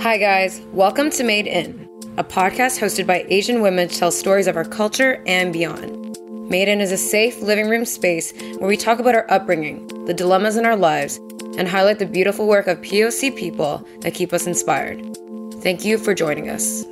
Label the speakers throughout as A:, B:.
A: Hi, guys. Welcome to Made In, a podcast hosted by Asian women to tell stories of our culture and beyond. Made In is a safe living room space where we talk about our upbringing, the dilemmas in our lives, and highlight the beautiful work of POC people that keep us inspired. Thank you for joining us.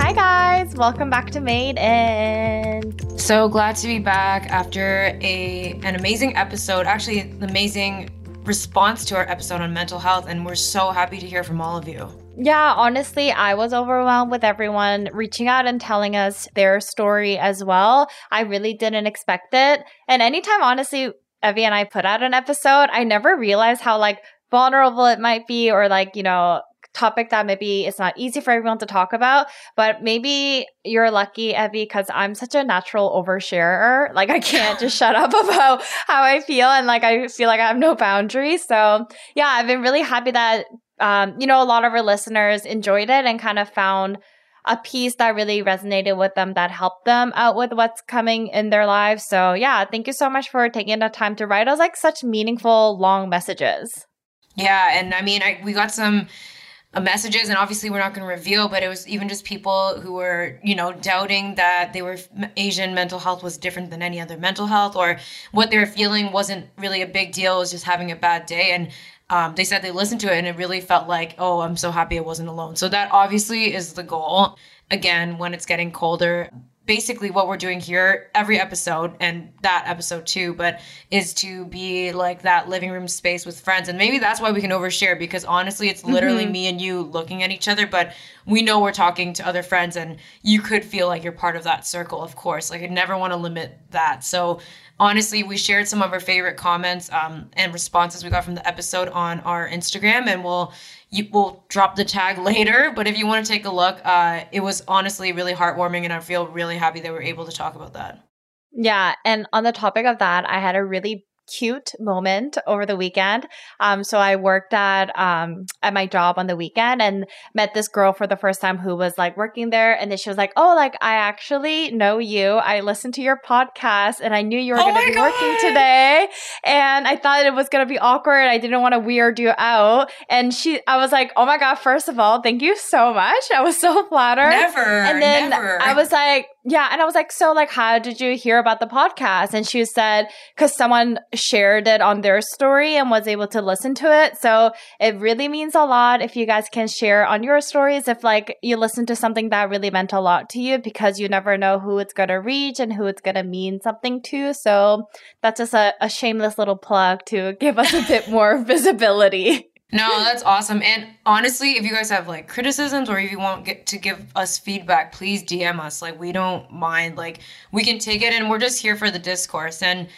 B: Hi, guys. Welcome back to Made In.
A: So glad to be back after a an amazing episode. Actually, an amazing response to our episode on mental health, and we're so happy to hear from all of you.
B: Yeah, honestly, I was overwhelmed with everyone reaching out and telling us their story as well. I really didn't expect it. And anytime, honestly, Evie and I put out an episode, I never realized how like vulnerable it might be or like, you know, topic that maybe it's not easy for everyone to talk about, but maybe you're lucky, Evie, because I'm such a natural oversharer. Like I can't just shut up about how I feel and like I feel like I have no boundaries. So yeah, I've been really happy that um, you know, a lot of our listeners enjoyed it and kind of found a piece that really resonated with them that helped them out with what's coming in their lives. So yeah, thank you so much for taking the time to write us like such meaningful long messages.
A: Yeah, and I mean, I, we got some messages and obviously we're not going to reveal but it was even just people who were you know doubting that they were asian mental health was different than any other mental health or what they were feeling wasn't really a big deal it was just having a bad day and um, they said they listened to it and it really felt like oh i'm so happy i wasn't alone. So that obviously is the goal. Again when it's getting colder basically what we're doing here every episode and that episode too but is to be like that living room space with friends. And maybe that's why we can overshare because honestly it's literally mm-hmm. me and you looking at each other but we know we're talking to other friends and you could feel like you're part of that circle of course. Like i never want to limit that. So honestly, we shared some of our favorite comments um, and responses we got from the episode on our Instagram, and we'll you, we'll drop the tag later. But if you want to take a look, uh, it was honestly really heartwarming, and I feel really happy that we're able to talk about that.
B: Yeah, and on the topic of that, I had a really cute moment over the weekend. Um, so I worked at um at my job on the weekend and met this girl for the first time who was like working there, and then she was like, "Oh, like I actually know you. I listened to your podcast, and I knew you were oh going to be God. working today, and I thought it was going to be awkward. I didn't want to weird you out." And she, I was like, "Oh my God! First of all, thank you so much. I was so flattered."
A: Never.
B: And then
A: never.
B: I was like yeah. And I was like, so like, how did you hear about the podcast? And she said, cause someone shared it on their story and was able to listen to it. So it really means a lot if you guys can share on your stories. If like you listen to something that really meant a lot to you because you never know who it's going to reach and who it's going to mean something to. So that's just a, a shameless little plug to give us a bit more visibility.
A: No, that's awesome. And honestly, if you guys have like criticisms or if you want get to give us feedback, please DM us. Like we don't mind. Like we can take it and we're just here for the discourse. And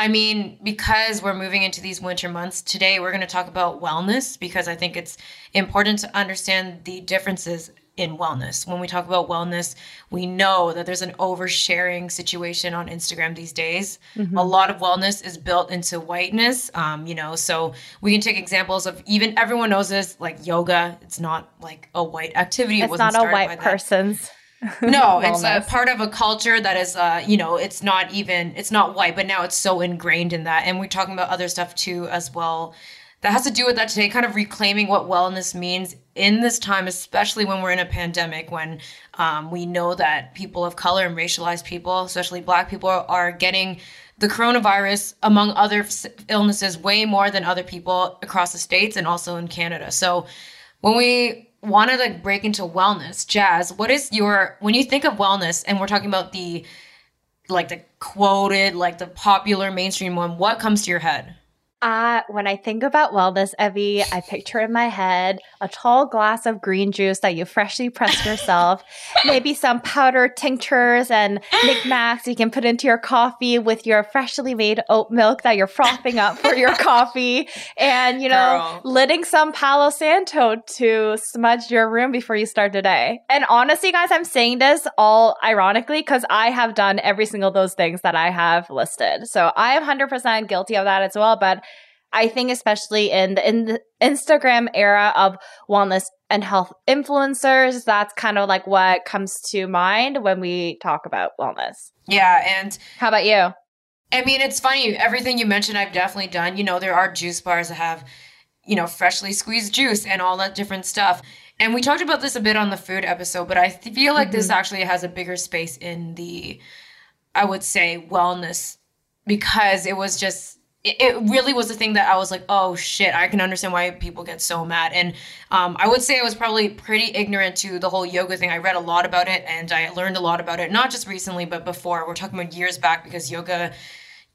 A: I mean, because we're moving into these winter months, today we're going to talk about wellness because I think it's important to understand the differences in wellness. When we talk about wellness, we know that there's an oversharing situation on Instagram these days. Mm-hmm. A lot of wellness is built into whiteness, um, you know. So we can take examples of even everyone knows this, like yoga. It's not like a white activity.
B: It's it not a white person's.
A: no, it's a part of a culture that is, uh, you know, it's not even, it's not white, but now it's so ingrained in that. And we're talking about other stuff too as well that has to do with that today, kind of reclaiming what wellness means in this time, especially when we're in a pandemic, when um, we know that people of color and racialized people, especially Black people, are getting the coronavirus, among other illnesses, way more than other people across the states and also in Canada. So when we want to like break into wellness, Jazz, what is your when you think of wellness, and we're talking about the like the quoted, like the popular mainstream one, what comes to your head?
B: Uh, when I think about wellness, Evie, I picture in my head a tall glass of green juice that you freshly pressed yourself, maybe some powder tinctures and knickknacks you can put into your coffee with your freshly made oat milk that you're frothing up for your coffee, and you know, Girl. litting some Palo Santo to smudge your room before you start the day. And honestly, guys, I'm saying this all ironically because I have done every single those things that I have listed. So I am 100% guilty of that as well, but I think especially in the, in the Instagram era of wellness and health influencers, that's kind of like what comes to mind when we talk about wellness.
A: Yeah, and
B: how about you?
A: I mean, it's funny. Everything you mentioned, I've definitely done. You know, there are juice bars that have, you know, freshly squeezed juice and all that different stuff. And we talked about this a bit on the food episode, but I feel like mm-hmm. this actually has a bigger space in the, I would say, wellness because it was just it really was the thing that I was like, oh shit, I can understand why people get so mad. And um, I would say I was probably pretty ignorant to the whole yoga thing. I read a lot about it and I learned a lot about it, not just recently, but before. We're talking about years back because yoga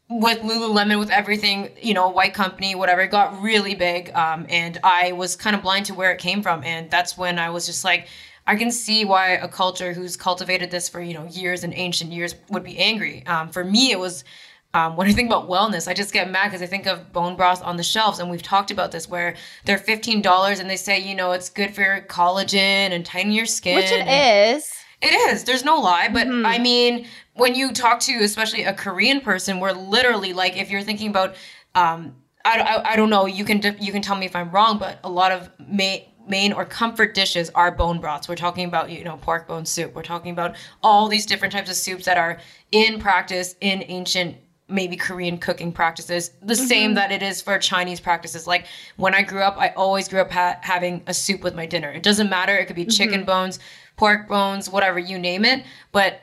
A: with Lululemon, with everything, you know, white company, whatever, got really big. Um, and I was kind of blind to where it came from. And that's when I was just like, I can see why a culture who's cultivated this for, you know, years and ancient years would be angry. Um, for me, it was um, when I think about wellness, I just get mad because I think of bone broth on the shelves, and we've talked about this where they're fifteen dollars, and they say you know it's good for your collagen and tighten your skin,
B: which it is.
A: It is. There's no lie, but mm-hmm. I mean, when you talk to especially a Korean person, we're literally like, if you're thinking about, um, I, I, I don't know, you can you can tell me if I'm wrong, but a lot of main main or comfort dishes are bone broths. We're talking about you know pork bone soup. We're talking about all these different types of soups that are in practice in ancient maybe Korean cooking practices, the mm-hmm. same that it is for Chinese practices. Like when I grew up, I always grew up ha- having a soup with my dinner. It doesn't matter. It could be chicken mm-hmm. bones, pork bones, whatever, you name it. But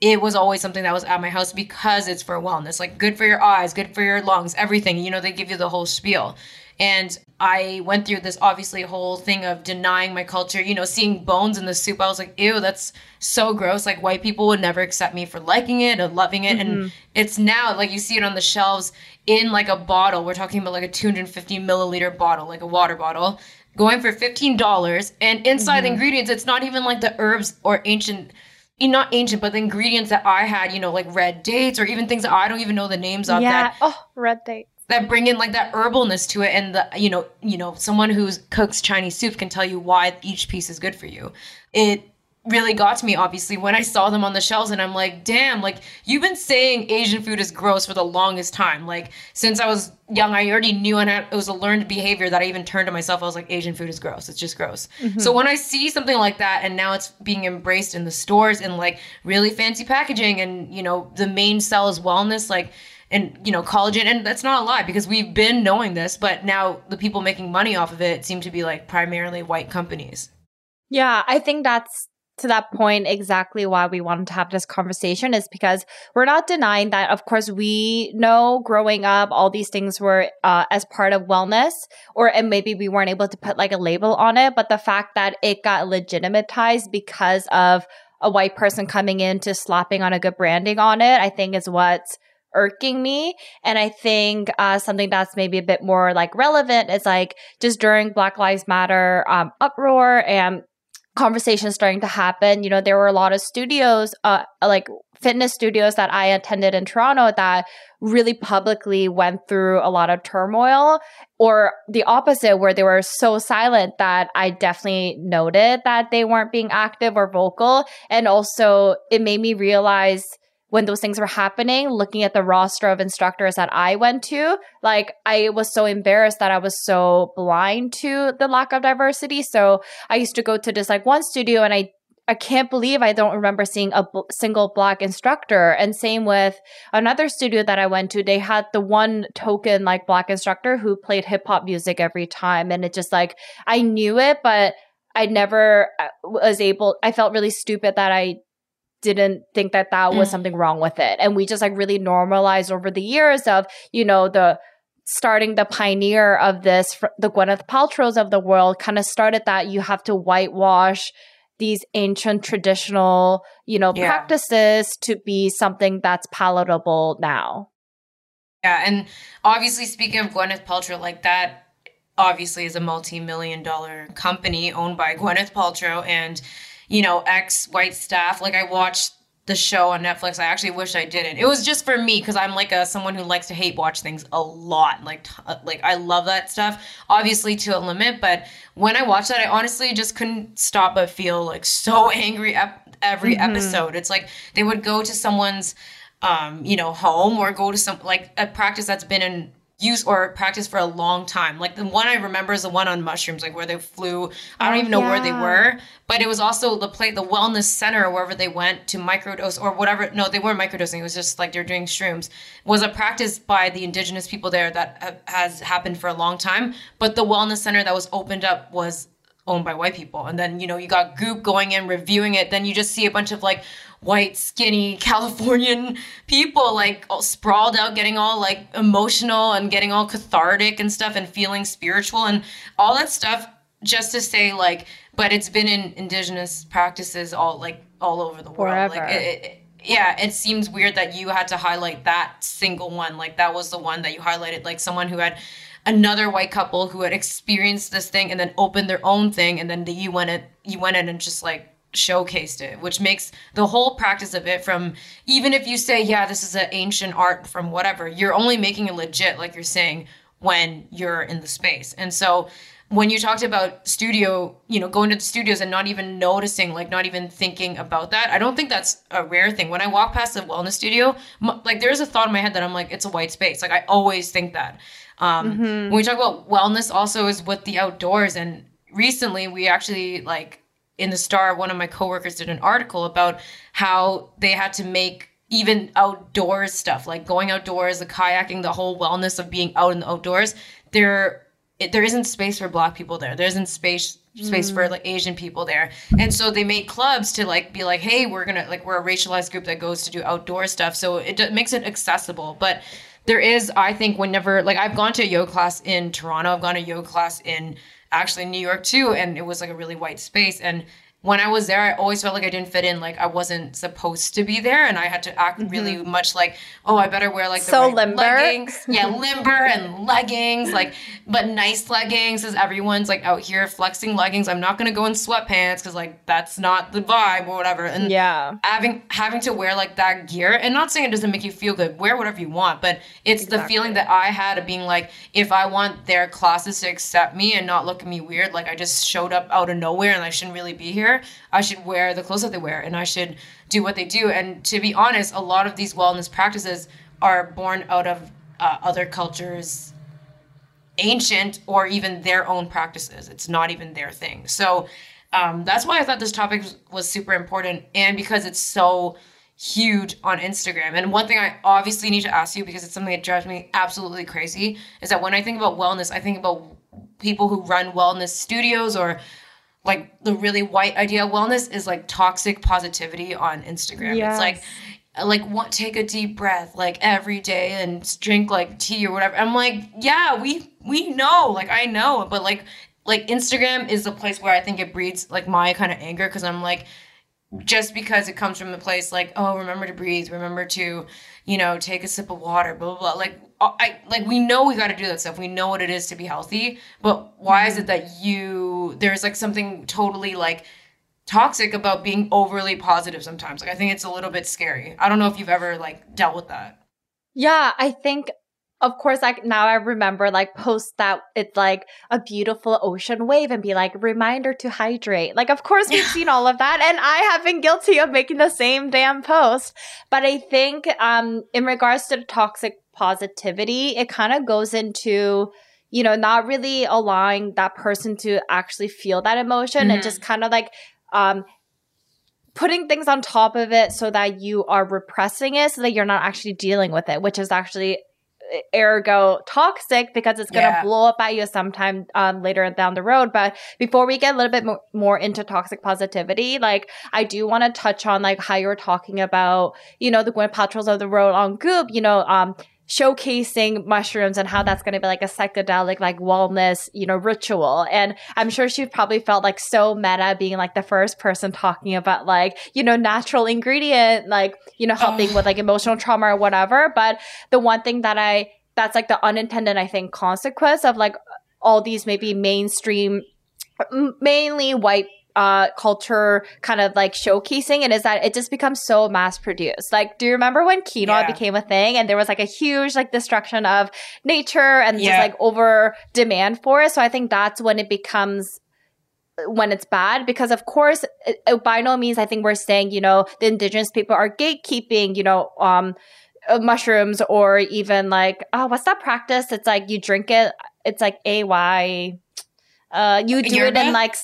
A: it was always something that was at my house because it's for wellness, like good for your eyes, good for your lungs, everything. You know, they give you the whole spiel. And I went through this obviously whole thing of denying my culture, you know, seeing bones in the soup. I was like, ew, that's so gross. Like white people would never accept me for liking it or loving it. Mm-hmm. And it's now like you see it on the shelves in like a bottle. We're talking about like a 250 milliliter bottle, like a water bottle, going for $15. And inside mm-hmm. the ingredients, it's not even like the herbs or ancient not ancient, but the ingredients that I had, you know, like red dates or even things that I don't even know the names of.
B: Yeah.
A: That,
B: oh, red dates
A: that bring in like that herbalness to it and the you know you know someone who cooks chinese soup can tell you why each piece is good for you. It really got to me obviously when i saw them on the shelves and i'm like damn like you've been saying asian food is gross for the longest time. Like since i was young i already knew and it was a learned behavior that i even turned to myself. I was like asian food is gross. It's just gross. Mm-hmm. so when i see something like that and now it's being embraced in the stores and like really fancy packaging and you know the main sell is wellness like and you know collagen and that's not a lie because we've been knowing this but now the people making money off of it seem to be like primarily white companies.
B: Yeah i think that's to that point exactly why we wanted to have this conversation is because we're not denying that of course we know growing up all these things were uh, as part of wellness or and maybe we weren't able to put like a label on it but the fact that it got legitimatized because of a white person coming in to slapping on a good branding on it i think is what's irking me. And I think uh, something that's maybe a bit more like relevant is like just during Black Lives Matter um, uproar and conversations starting to happen. You know, there were a lot of studios, uh, like fitness studios that I attended in Toronto that really publicly went through a lot of turmoil, or the opposite, where they were so silent that I definitely noted that they weren't being active or vocal. And also, it made me realize when those things were happening, looking at the roster of instructors that I went to, like I was so embarrassed that I was so blind to the lack of diversity. So I used to go to this like one studio and I I can't believe I don't remember seeing a b- single black instructor. And same with another studio that I went to. They had the one token like black instructor who played hip hop music every time. And it just like, I knew it, but I never uh, was able, I felt really stupid that I didn't think that that was mm. something wrong with it. And we just like really normalized over the years of, you know, the starting the pioneer of this, the Gwyneth Paltrow's of the world kind of started that you have to whitewash these ancient traditional, you know, yeah. practices to be something that's palatable now.
A: Yeah, and obviously speaking of Gwyneth Paltrow, like that obviously is a multi-million dollar company owned by Gwyneth Paltrow and you know, ex white staff. Like I watched the show on Netflix. I actually wish I didn't. It was just for me because I'm like a someone who likes to hate watch things a lot. Like like I love that stuff. Obviously to a limit, but when I watched that, I honestly just couldn't stop but feel like so angry ep- every mm-hmm. episode. It's like they would go to someone's um, you know, home or go to some like a practice that's been in use or practice for a long time. Like the one I remember is the one on mushrooms, like where they flew. I don't
B: Oh,
A: even know where they were, but it was also the play, the wellness center, wherever they went to microdose or whatever. No, they weren't microdosing. It was just like they're doing shrooms. Was a practice by the indigenous people there that ha- has happened for a long time. But the wellness center that was opened up was owned by white people. And then, you know, you got Goop going in reviewing it. Then you just see a bunch of like white, skinny Californian people like all sprawled out, getting all like emotional and getting all cathartic and stuff and feeling spiritual and all that stuff just to say like, but it's been in indigenous practices all like all over the world. Like
B: Forever.
A: it, it, yeah, it seems weird that you had to highlight that single one. Like that was the one that you highlighted, like someone who had another white couple who had experienced this thing and then opened their own thing, and then the, you went in, you went in and just like showcased it, which makes the whole practice of it from even if you say, yeah, this is an ancient art from whatever, you're only making it legit, like you're saying, when you're in the space. And so when you talked about studio, you know, going to the studios and not even noticing, like not even thinking about that, I don't think that's a rare thing. When I walk past a wellness studio, m- like there's a thought in my head that I'm like, it's a white space. Like I always think that. Um, When we talk about wellness, also is with the outdoors. And recently, we actually like in the Star, one of my coworkers did an article about how they had to make even outdoors stuff, like going outdoors, the kayaking, the whole wellness of being out in the outdoors. There, it, there isn't space for Black people there. There isn't space space for mm. like Asian people there, and so they made clubs to like be like, hey, we're gonna like we're a racialized group that goes to do outdoor stuff, so it d- makes it accessible, but. There is, I think, whenever like I've gone to a yoga class in Toronto, I've gone to a yoga class in actually New York too, and it was like a really white space. And when I was there, I always felt like I didn't fit in, like I wasn't supposed to be there, and I had to act really mm-hmm. much like, oh, I better wear like the
B: So
A: right
B: limber.
A: leggings, yeah, limber and leggings, like but nice leggings, as everyone's like out here flexing leggings. I'm not gonna go in sweatpants because like that's not the vibe or whatever. And
B: Yeah.
A: having having to wear like that gear and not saying it doesn't make you feel good wear whatever you want but it's the feeling that i had of being like if i want their classes to accept me and not look at me weird like i just showed up out of nowhere and i shouldn't really be here i should wear the clothes that they wear and i should do what they do and to be honest a lot of these wellness practices are born out of uh, other cultures ancient or even their own practices. It's not even their thing. So um, that's why I thought this topic was- was super important, and because it's so huge on Instagram. And one thing I obviously need to ask you because it's something that drives me absolutely crazy is that when I think about wellness, I think about people who run wellness studios or like the really white idea of wellness is like toxic positivity on Instagram. It's like like want take a deep breath like every day and drink like tea or whatever. I'm like, yeah, we we know, like I know, but like like Instagram is the place where I think it breeds like my kind of anger because I'm like just because it comes from a place like oh remember to breathe remember to you know take a sip of water blah blah blah like I like we know we got to do that stuff we know what it is to be healthy but why is it that you there's like something totally like toxic about being overly positive sometimes like I think it's a little bit scary I don't know if you've ever like dealt with that
B: Yeah, I think of course like now I remember like post that it's like a beautiful ocean wave and be like reminder to hydrate. Like of course we've seen all of that and I have been guilty of making the same damn post. But I think um in regards to the toxic positivity, it kind of goes into you know not really allowing that person to actually feel that emotion and
A: Mhm.
B: just kind of like um putting things on top of it so that you are repressing it so that you're not actually dealing with it, which is actually uh, ergo toxic because it's going to
A: Yeah.
B: blow up at you sometime um, later down the road. But before we get a little bit more, more into toxic positivity, like I do want to touch on like how you're talking about, you know, the Gwyneth Paltrow's of the road on Goop, you know, um, showcasing mushrooms and how that's going to be like a psychedelic like wellness you know ritual. And i'm sure she probably felt like so meta being like the first person talking about like you know natural ingredient like you know helping with like emotional trauma or whatever. But the one thing that i that's like the unintended i think consequence of like all these maybe mainstream mainly white uh culture kind of like showcasing it is that it just becomes so mass produced like do you remember when quinoa
A: Yeah.
B: became a thing and there was like a huge like destruction of nature and just like over demand for it so i think that's when it becomes when it's bad because of course it, it- by no means i think we're saying you know the indigenous people are gatekeeping you know um uh, mushrooms or even like oh what's that practice it's like you drink it it's like ay uh you do
A: Yerba?
B: it in like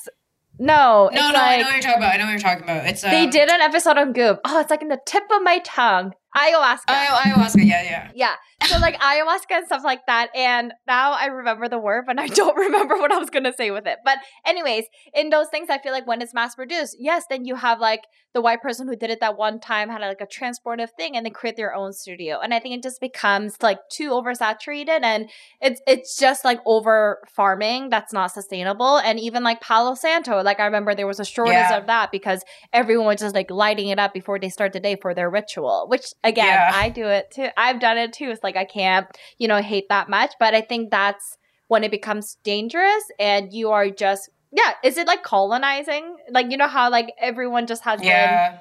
B: no
A: No, no, I know what you're talking about. I know what you're talking about. It's um,
B: they did an episode on goop oh it's like in the tip of my tongue ayahuasca
A: I- ayahuasca. Yeah, yeah.
B: yeah so like ayahuasca and stuff like that and now i remember the word but i don't remember what i was gonna say with it but anyways in those things i feel like when it's mass produced yes then you have like the white person who did it that one time had like a transportive thing and they create their own studio and i think it just becomes like too oversaturated and it's it's just like over farming that's not sustainable and even like palo santo like i remember there was a shortage
A: Yeah.
B: of that because everyone was just like lighting it up before they start the day for their ritual which again
A: Yeah.
B: i do it too i've done it too it's like i can't you know hate that much but i think that's when it becomes dangerous and you are just yeah is it like colonizing like you know how like everyone just has been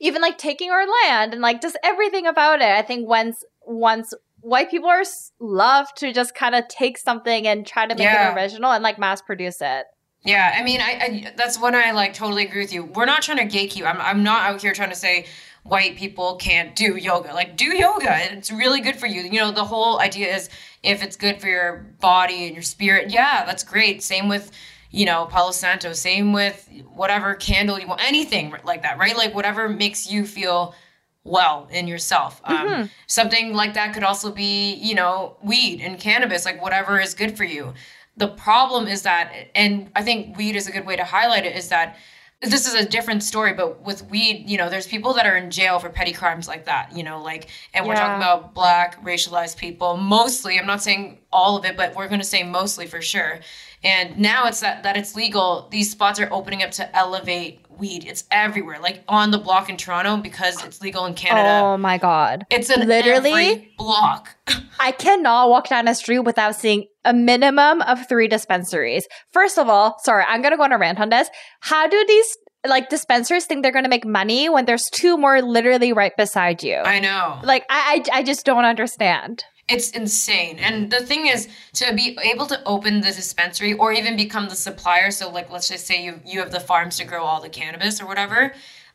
B: even like taking our land and like just everything about it. I think once once white people are love to just kind of take something and try to make
A: Yeah.
B: it original and like mass produce it.
A: Yeah, I mean, I, I that's when I like totally agree with you. We're not trying to gatekeep. I'm I'm not out here trying to say white people can't do yoga. Like do yoga. It's really good for you. You know, the whole idea is if it's good for your body and your spirit, yeah, that's great. Same with you know, Palo Santo, same with whatever candle you want, anything like that, right? Like whatever makes you feel well in yourself. Um, something like that could also be, you know, weed and cannabis, like whatever is good for you. The problem is that, and I think weed is a good way to highlight it, is that this is a different story, but with weed, you know, there's people that are in jail for petty crimes like that, you know, like, and we're talking about black racialized people mostly. I'm not saying all of it, but we're going to say mostly for sure. And now it's that that it's legal. These spots are opening up to elevate weed. It's everywhere, like on the block in Toronto because it's legal in Canada.
B: Oh my god.
A: It's an
B: Literally?
A: block.
B: I cannot walk down a street without seeing a minimum of 3 dispensaries. First of all, sorry, I'm going to go on a rant on this. How do these like dispensaries think they're going to make money when there's two more literally right beside you?
A: I know.
B: like I, I I just don't understand.
A: It's insane. And the thing is to be able to open the dispensary or even become the supplier. So like let's just say you you have the farms to grow all the cannabis or whatever.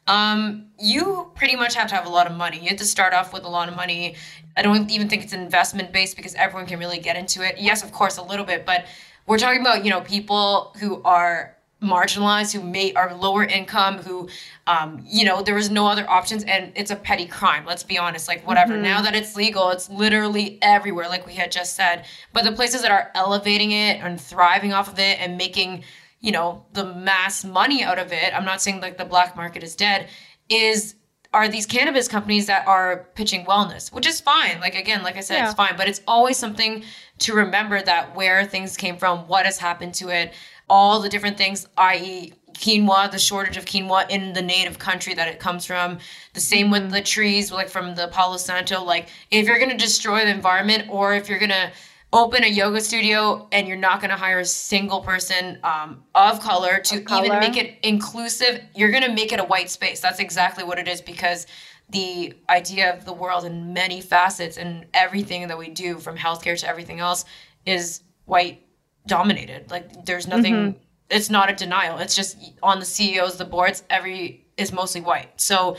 A: Um, you pretty much have to have a lot of money. You have to start off with a lot of money. I don't even think it's investment based because everyone can really get into it. Yes, of course, a little bit, but we're talking about, you know, people who are marginalized, who may are lower income, who, um, you know, there was no other options, and it's a petty crime. Let's be honest. Like whatever. Now that it's legal, it's literally everywhere, like we had just said. But the places that are elevating it and thriving off of it and making, you know, the mass money out of it. I'm not saying like the black market is dead. Is are these cannabis companies that are pitching wellness, which is fine. Like again, like I said,
B: Yeah.
A: it's fine, but it's always something to remember that where things came from, what has happened to it, all the different things, i.e., quinoa, the shortage of quinoa in the native country that it comes from. The same with the trees, like from the Palo Santo. Like if you're gonna destroy the environment, or if you're gonna open a yoga studio and you're not going to hire a single person um, of color to
B: color.
A: even make it inclusive you're going to make it a white space that's exactly what it is because the idea of the world in many facets and everything that we do from healthcare to everything else is white dominated like there's mm-hmm. nothing it's not a denial it's just on the ceos the boards every is mostly white so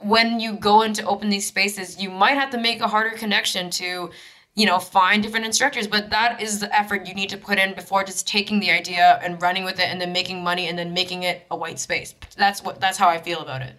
A: when you go in to open these spaces, you might have to make a harder connection to, you know, find different instructors. But that is the effort you need to put in before just taking the idea and running with it and then making money and then making it a white space. That's what that's how I feel about it.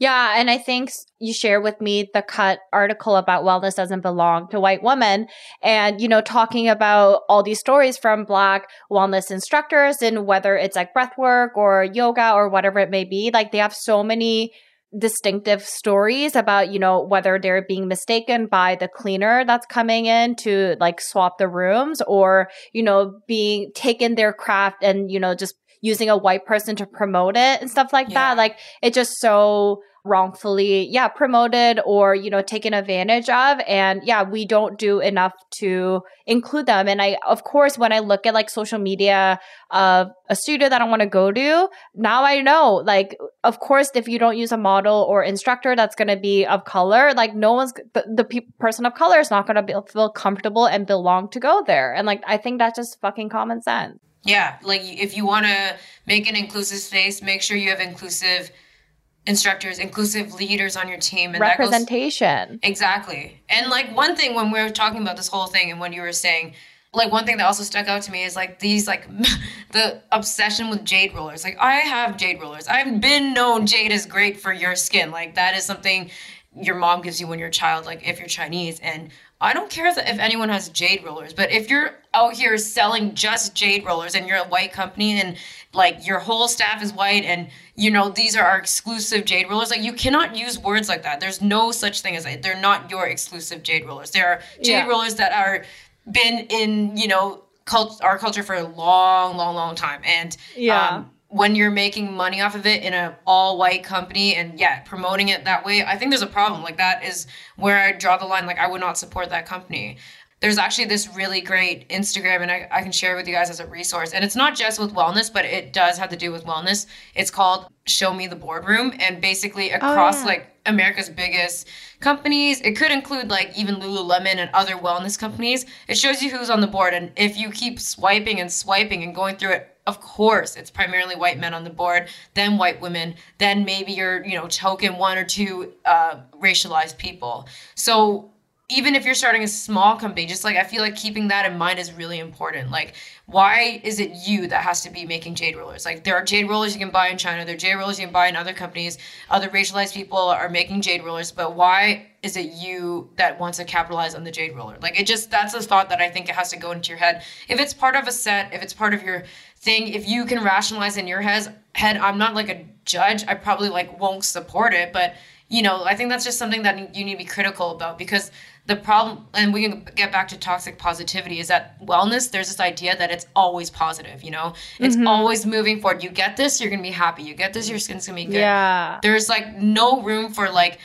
B: Yeah, and I think you shared with me the cut article about wellness doesn't belong to white women and you know talking about all these stories from black wellness instructors and whether it's like breath work or yoga or whatever it may be like they have so many distinctive stories about you know whether they're being mistaken by the cleaner that's coming in to like swap the rooms or you know being taken their craft and you know just using a white person to promote it and stuff like
A: Yeah.
B: that like it just so wrongfully yeah promoted or you know taken advantage of and yeah we don't do enough to include them and i of course when i look at like social media of a studio that i want to go to now i know like of course if you don't use a model or instructor that's going to be of color like no one's the, the pe- person of color is not going to feel comfortable and belong to go there and like i think that's just fucking common sense
A: Yeah, like if you want to make an inclusive space, make sure you have inclusive instructors, inclusive leaders on your team,
B: and representation.
A: Goes, exactly. And like one thing when we were talking about this whole thing, and when you were saying, like one thing that also stuck out to me is like these like the obsession with jade rollers. Like I have jade rollers. I've been known jade is great for your skin. Like that is something your mom gives you when you're a child. Like if you're Chinese and I don't care if, anyone has jade rollers, but if you're out here selling just jade rollers and you're a white company and like your whole staff is white and you know these are our exclusive jade rollers, like you cannot use words like that. There's no such thing as that. They're not your exclusive jade rollers. There are jade yeah. rollers that are been in you know cult- our culture for a long, long, long time, and
B: yeah. Um,
A: when you're making money off of it in an all white company and yeah promoting it that way i think there's a problem. Like that is where i draw the line. Like i would not support that company. There's actually this really great instagram and I, I can share with you guys as a resource. And it's not just with wellness but it does have to do with wellness. It's called show me the boardroom. And basically oh, across oh, yeah. like america's biggest companies it could include like even lululemon and other wellness companies. It shows you who's on the board. And if you keep swiping and swiping and going through it of course it's primarily white men on the board then white women then maybe you're you know token one or two uh, racialized people. So even if you're starting a small company just like i feel like keeping that in mind is really important. Like why is it you that has to be making jade rollers? Like there are jade rollers you can buy in china there are jade rollers you can buy in other companies other racialized people are making jade rollers but why is it you that wants to capitalize on the jade roller? Like it just that's a thought that i think it has to go into your head. If it's part of a set if it's part of your thing if you can rationalize in your head head i'm not like a judge i probably like won't support it but you know i think that's just something that you need to be critical about because the problem and we can get back to toxic positivity is that wellness there's this idea that it's always positive you know? It's mm-hmm. always moving forward. You get this you're gonna be happy. You get this your skin's gonna be good.
B: Yeah.
A: There's like no room for like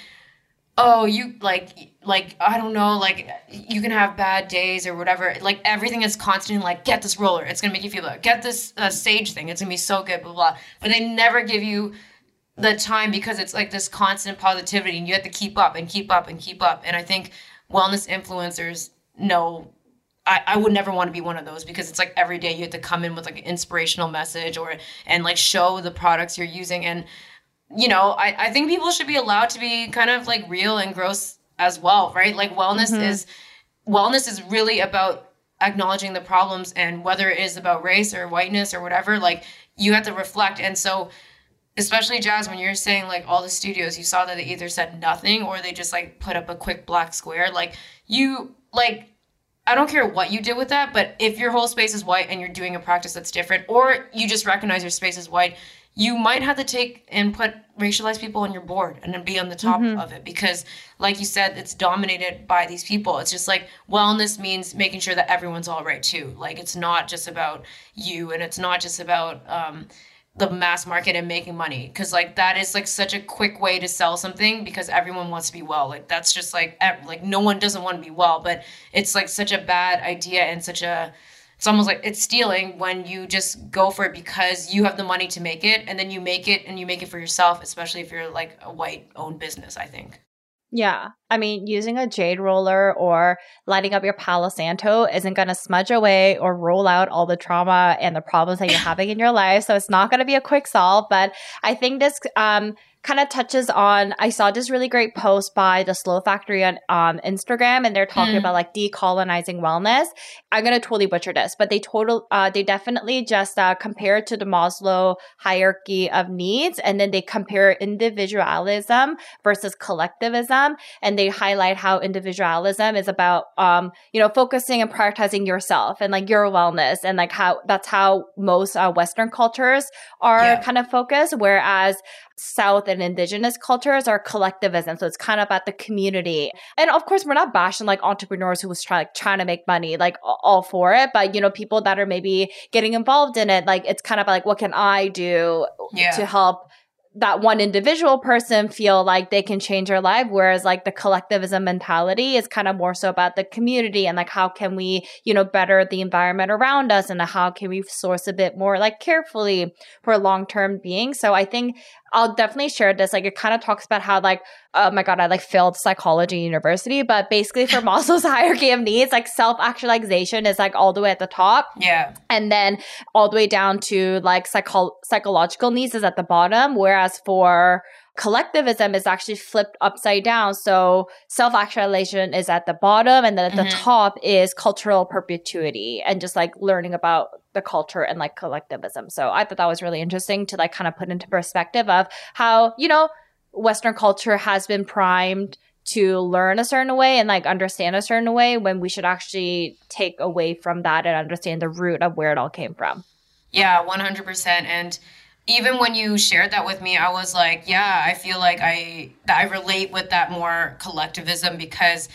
A: oh you like like i don't know like you can have bad days or whatever. Like everything is constant like get this roller. It's gonna make you feel better. Get this uh, sage thing. It's gonna be so good blah blah but they never give you the time because it's like this constant positivity and you have to keep up and keep up and keep up. And i think wellness influencers know I, I would never want to be one of those because it's like every day you have to come in with like an inspirational message or and like show the products you're using. And you know, I, I think people should be allowed to be kind of like real and gross as well, right? Like wellness mm-hmm. is wellness is really about acknowledging the problems and whether it is about race or whiteness or whatever, like you have to reflect. And so especially Jazz, when you're saying like all the studios, you saw that they either said nothing or they just like put up a quick black square. Like you like I don't care what you did with that, but if your whole space is white and you're doing a practice that's different, or you just recognize your space is white, you might have to take and put racialized people on your board and then be on the top mm-hmm. of it because like you said it's dominated by these people. It's just like wellness means making sure that everyone's all right too. Like it's not just about you and it's not just about um, the mass market and making money because like that is like such a quick way to sell something because everyone wants to be well. Like that's just like like no one doesn't want to be well but it's like such a bad idea and such a it's almost like it's stealing when you just go for it because you have the money to make it and then you make it and you make it for yourself especially if you're like a white owned business i think
B: yeah. I mean, using a jade roller or lighting up your Palo Santo isn't going to smudge away or roll out all the trauma and the problems that you're having in your life. So it's not going to be a quick solve. But I think this um, kind of touches on I saw this really great post by the Slow Factory on um, Instagram and they're talking mm. about like decolonizing wellness. I'm gonna totally butcher this, but they total uh, they definitely just uh, compare it to the Maslow hierarchy of needs and then they compare individualism versus collectivism and they highlight how individualism is about um, you know focusing and prioritizing yourself and like your wellness and like how that's how most uh, Western cultures are yeah. kind of focused, whereas South and indigenous cultures are collectivism. So it's kind of about the community. And of course, we're not bashing like entrepreneurs who was trying like trying to make money, like all for it. But you know, people that are maybe getting involved in it, like it's kind of like, what can I do yeah. to help that one individual person feel like they can change their life whereas like the collectivism mentality is kind of more so about the community and like how can we you know better the environment around us and how can we source a bit more like carefully for long-term being so i think I'll definitely share this. Like it kind of talks about how like, oh my God, I like failed psychology university, but basically for Maslow's hierarchy of needs, like self-actualization is like all the way at the top.
A: Yeah.
B: And then all the way down to like psycho- psychological needs is at the bottom. Whereas for collectivism is actually flipped upside down. So self actualization is at the bottom, and then at mm-hmm. the top is cultural perpetuity and just like learning about the culture and like collectivism. So I thought that was really interesting to like kind of put into perspective of how, you know, Western culture has been primed to learn a certain way and like understand a certain way when we should actually take away from that and understand the root of where it all came from.
A: Yeah, 100%. And even when you shared that with me, I was like, yeah, I feel like I I relate with that more collectivism because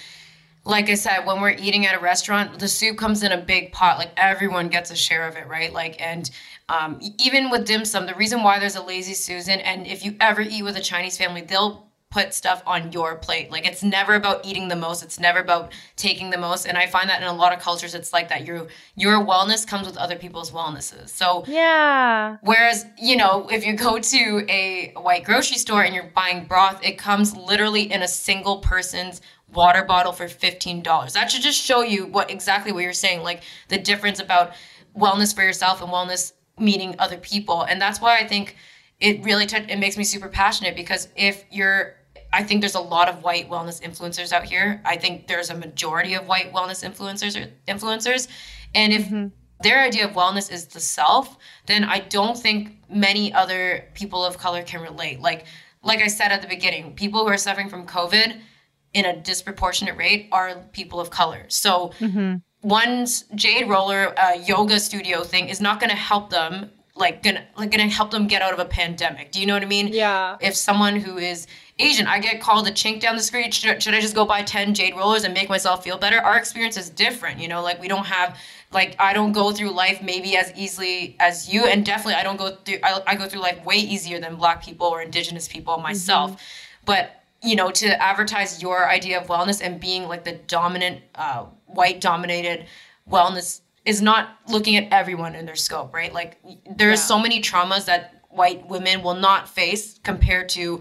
A: like I said, when we're eating at a restaurant, the soup comes in a big pot. Like everyone gets a share of it, right? Like, and um, even with dim sum, the reason why there's a lazy Susan, and if you ever eat with a Chinese family, they'll put stuff on your plate. Like it's never about eating the most. It's never about taking the most. And I find that in a lot of cultures, it's like that. Your your wellness comes with other people's wellnesses. So
B: yeah.
A: Whereas you know, if you go to a white grocery store and you're buying broth, it comes literally in a single person's water bottle for fifteen dollars. That should just show you what exactly what you're saying, like the difference about wellness for yourself and wellness meeting other people. And that's why I think it really t- it makes me super passionate because if you're I think there's a lot of white wellness influencers out here. I think there's a majority of white wellness influencers or influencers. And if mm-hmm. their idea of wellness is the self, then I don't think many other people of color can relate. Like like I said at the beginning, people who are suffering from COVID in a disproportionate rate are people of color. So mm-hmm. one's jade roller uh, yoga studio thing is not going to help them like gonna like gonna help them get out of a pandemic. Do you know what I mean?
B: Yeah.
A: If someone who is Asian, I get called a chink down the street. Should, should I just go buy 10 jade rollers and make myself feel better? Our experience is different, you know, like we don't have, like, I don't go through life maybe as easily as you. And definitely, I don't go through, I, I go through life way easier than black people or indigenous people myself. Mm-hmm. But, you know, to advertise your idea of wellness and being like the dominant, uh, white dominated wellness is not looking at everyone in their scope, right? Like, there's yeah. so many traumas that white women will not face compared to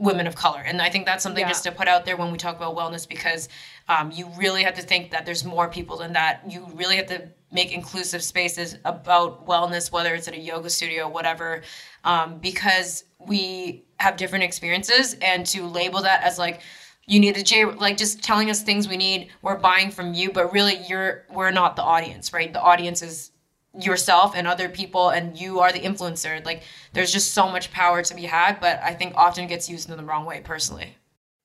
A: women of color. And I think that's something yeah. just to put out there when we talk about wellness because um, you really have to think that there's more people than that. You really have to make inclusive spaces about wellness, whether it's at a yoga studio, whatever, um, because we have different experiences. And to label that as like, you need a J, like just telling us things we need, we're buying from you, but really you're, we're not the audience, right? The audience is yourself and other people and you are the influencer like there's just so much power to be had but i think often gets used in the wrong way personally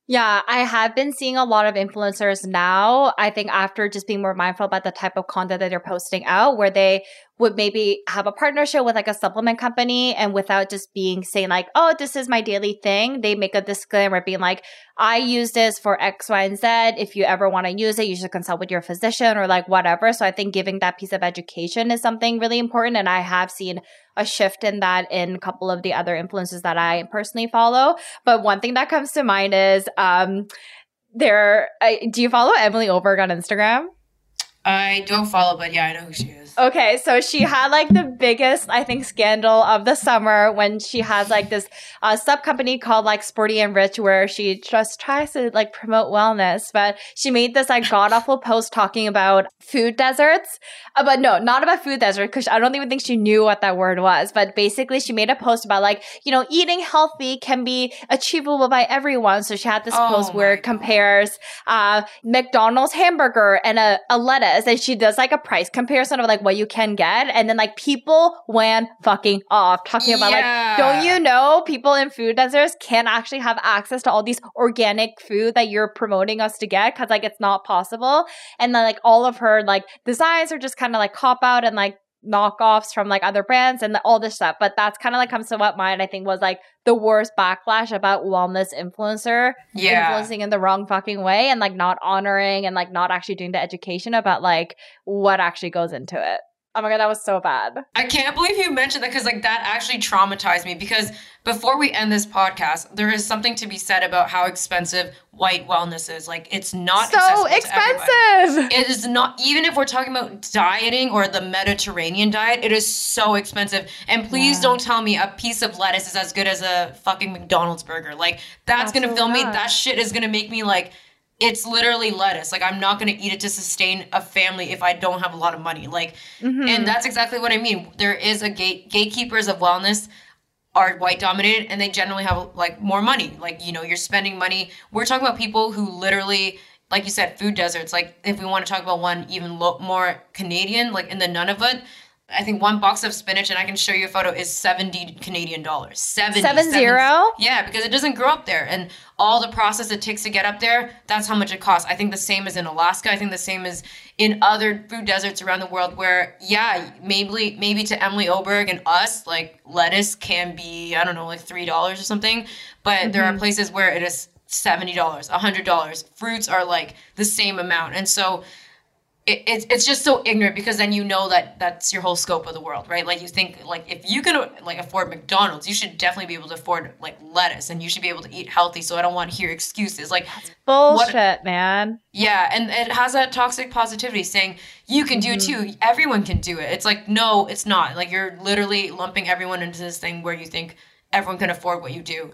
B: yeah, I have been seeing a lot of influencers now. I think after just being more mindful about the type of content that they're posting out, where they would maybe have a partnership with like a supplement company and without just being saying like, oh, this is my daily thing, they make a disclaimer being like, I use this for X, Y, and Z. If you ever want to use it, you should consult with your physician or like whatever. So I think giving that piece of education is something really important. And I have seen a shift in that in a couple of the other influences that I personally follow. But one thing that comes to mind is um there I, do you follow Emily Oberg on Instagram?
A: I don't follow, but yeah, I know who she is.
B: Okay, so she had like the biggest, I think, scandal of the summer when she has like this uh, sub company called like Sporty and Rich, where she just tries to like promote wellness. But she made this like god awful post talking about food deserts. Uh, but no, not about food desert because I don't even think she knew what that word was. But basically, she made a post about like you know eating healthy can be achievable by everyone. So she had this oh post where it compares uh, McDonald's hamburger and a, a lettuce, and she does like a price comparison of like what you can get. And then like people went fucking off talking about yeah. like, don't you know people in food deserts can't actually have access to all these organic food that you're promoting us to get because like it's not possible. And then like all of her like designs are just kind of like cop out and like knockoffs from like other brands and the, all this stuff. But that's kind of like comes to what mine I think was like the worst backlash about wellness influencer yeah. influencing in the wrong fucking way and like not honoring and like not actually doing the education about like what actually goes into it. Oh my god, that was so bad.
A: I can't believe you mentioned that because like that actually traumatized me because before we end this podcast, there is something to be said about how expensive white wellness is. Like it's not
B: so expensive.
A: It is not even if we're talking about dieting or the Mediterranean diet, it is so expensive. And please yeah. don't tell me a piece of lettuce is as good as a fucking McDonald's burger. Like that's, that's gonna fill me. That shit is gonna make me like it's literally lettuce. Like I'm not going to eat it to sustain a family if I don't have a lot of money. Like, mm-hmm. and that's exactly what I mean. There is a gate gatekeepers of wellness are white dominated and they generally have like more money. Like, you know, you're spending money. We're talking about people who literally like you said, food deserts. Like, if we want to talk about one even lo- more Canadian, like in the Nunavut, I think one box of spinach, and I can show you a photo, is 70 Canadian dollars. 70.
B: Seven zero?
A: Yeah, because it doesn't grow up there. And all the process it takes to get up there, that's how much it costs. I think the same is in Alaska. I think the same is in other food deserts around the world where, yeah, maybe maybe to Emily Oberg and us, like lettuce can be, I don't know, like $3 or something. But mm-hmm. there are mm-hmm. places where it is $70, $100. Fruits are like the same amount. And so it, it's it's just so ignorant because then you know that that's your whole scope of the world, right? Like you think like if you can like afford McDonald's, you should definitely be able to afford like lettuce, and you should be able to eat healthy. So I don't want to hear excuses like
B: bullshit, what, man.
A: Yeah, and it has that toxic positivity saying you can do mm-hmm. it too. Everyone can do it. It's like no, it's not. Like you're literally lumping everyone into this thing where you think everyone can afford what you do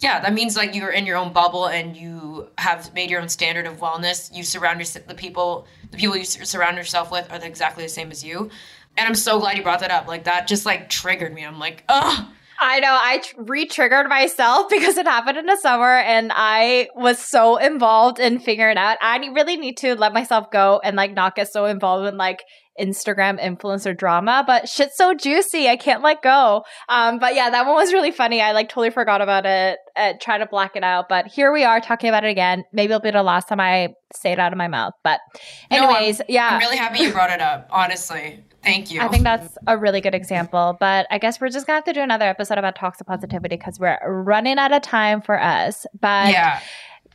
A: yeah, that means like you're in your own bubble and you have made your own standard of wellness. You surround yourself, the people, the people you surround yourself with are exactly the same as you. And I'm so glad you brought that up. Like that just like triggered me. I'm like, ugh.
B: I know. I re-triggered myself because it happened in the summer, and I was so involved in figuring out. I really need to let myself go and like not get so involved in like Instagram influencer drama, but shit's so juicy. I can't let go. Um, but yeah, that one was really funny. I like totally forgot about it, uh, trying to black it out. But here we are talking about it again. Maybe it'll be the last time I say it out of my mouth. But anyways,
A: no,
B: I'm, yeah.
A: I'm really happy you brought it up, honestly. Thank you.
B: I think that's a really good example. But I guess we're just going to have to do another episode about toxic positivity because we're running out of time for us. But yeah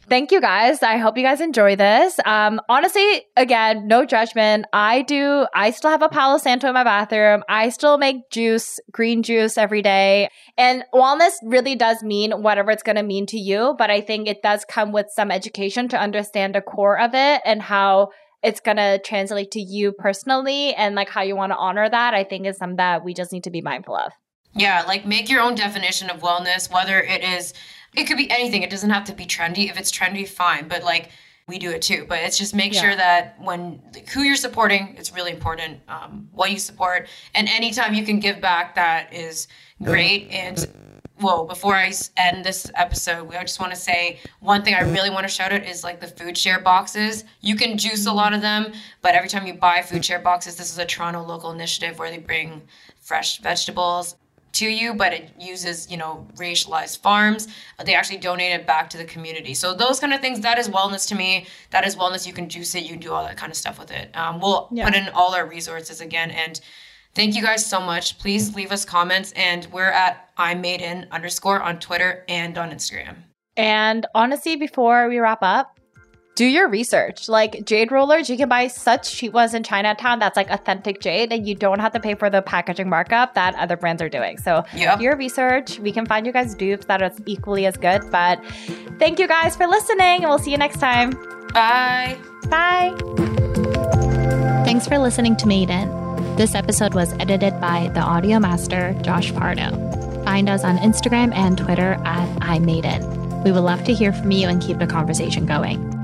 B: thank you guys. I hope you guys enjoy this. Um, honestly, again, no judgment. I do, I still have a Palo Santo in my bathroom. I still make juice, green juice every day. And wellness really does mean whatever it's going to mean to you. But I think it does come with some education to understand the core of it and how it's going to translate to you personally and like how you want to honor that. I think is something that we just need to be mindful of.
A: Yeah, like make your own definition of wellness, whether it is it could be anything. It doesn't have to be trendy. If it's trendy, fine. But like we do it too. But it's just make yeah. sure that when who you're supporting, it's really important. Um, what you support, and anytime you can give back, that is great. And well, before I end this episode, I just want to say one thing I really want to shout out is like the food share boxes. You can juice a lot of them, but every time you buy food share boxes, this is a Toronto local initiative where they bring fresh vegetables to you, but it uses, you know, racialized farms. They actually donate it back to the community. So those kind of things, that is wellness to me. That is wellness. You can juice it. You can do all that kind of stuff with it. Um, we'll yeah. put in all our resources again. And thank you guys so much. Please leave us comments. And we're at I'm made in underscore on Twitter and on Instagram.
B: And honestly, before we wrap up, do your research. Like jade rollers, you can buy such cheap ones in Chinatown that's like authentic jade, and you don't have to pay for the packaging markup that other brands are doing. So yep. do your research. We can find you guys dupes that are equally as good. But thank you guys for listening, and we'll see you next time.
A: Bye.
B: Bye.
C: Thanks for listening to Made In. This episode was edited by the audio master, Josh Pardo. Find us on Instagram and Twitter at I Made In. We would love to hear from you and keep the conversation going.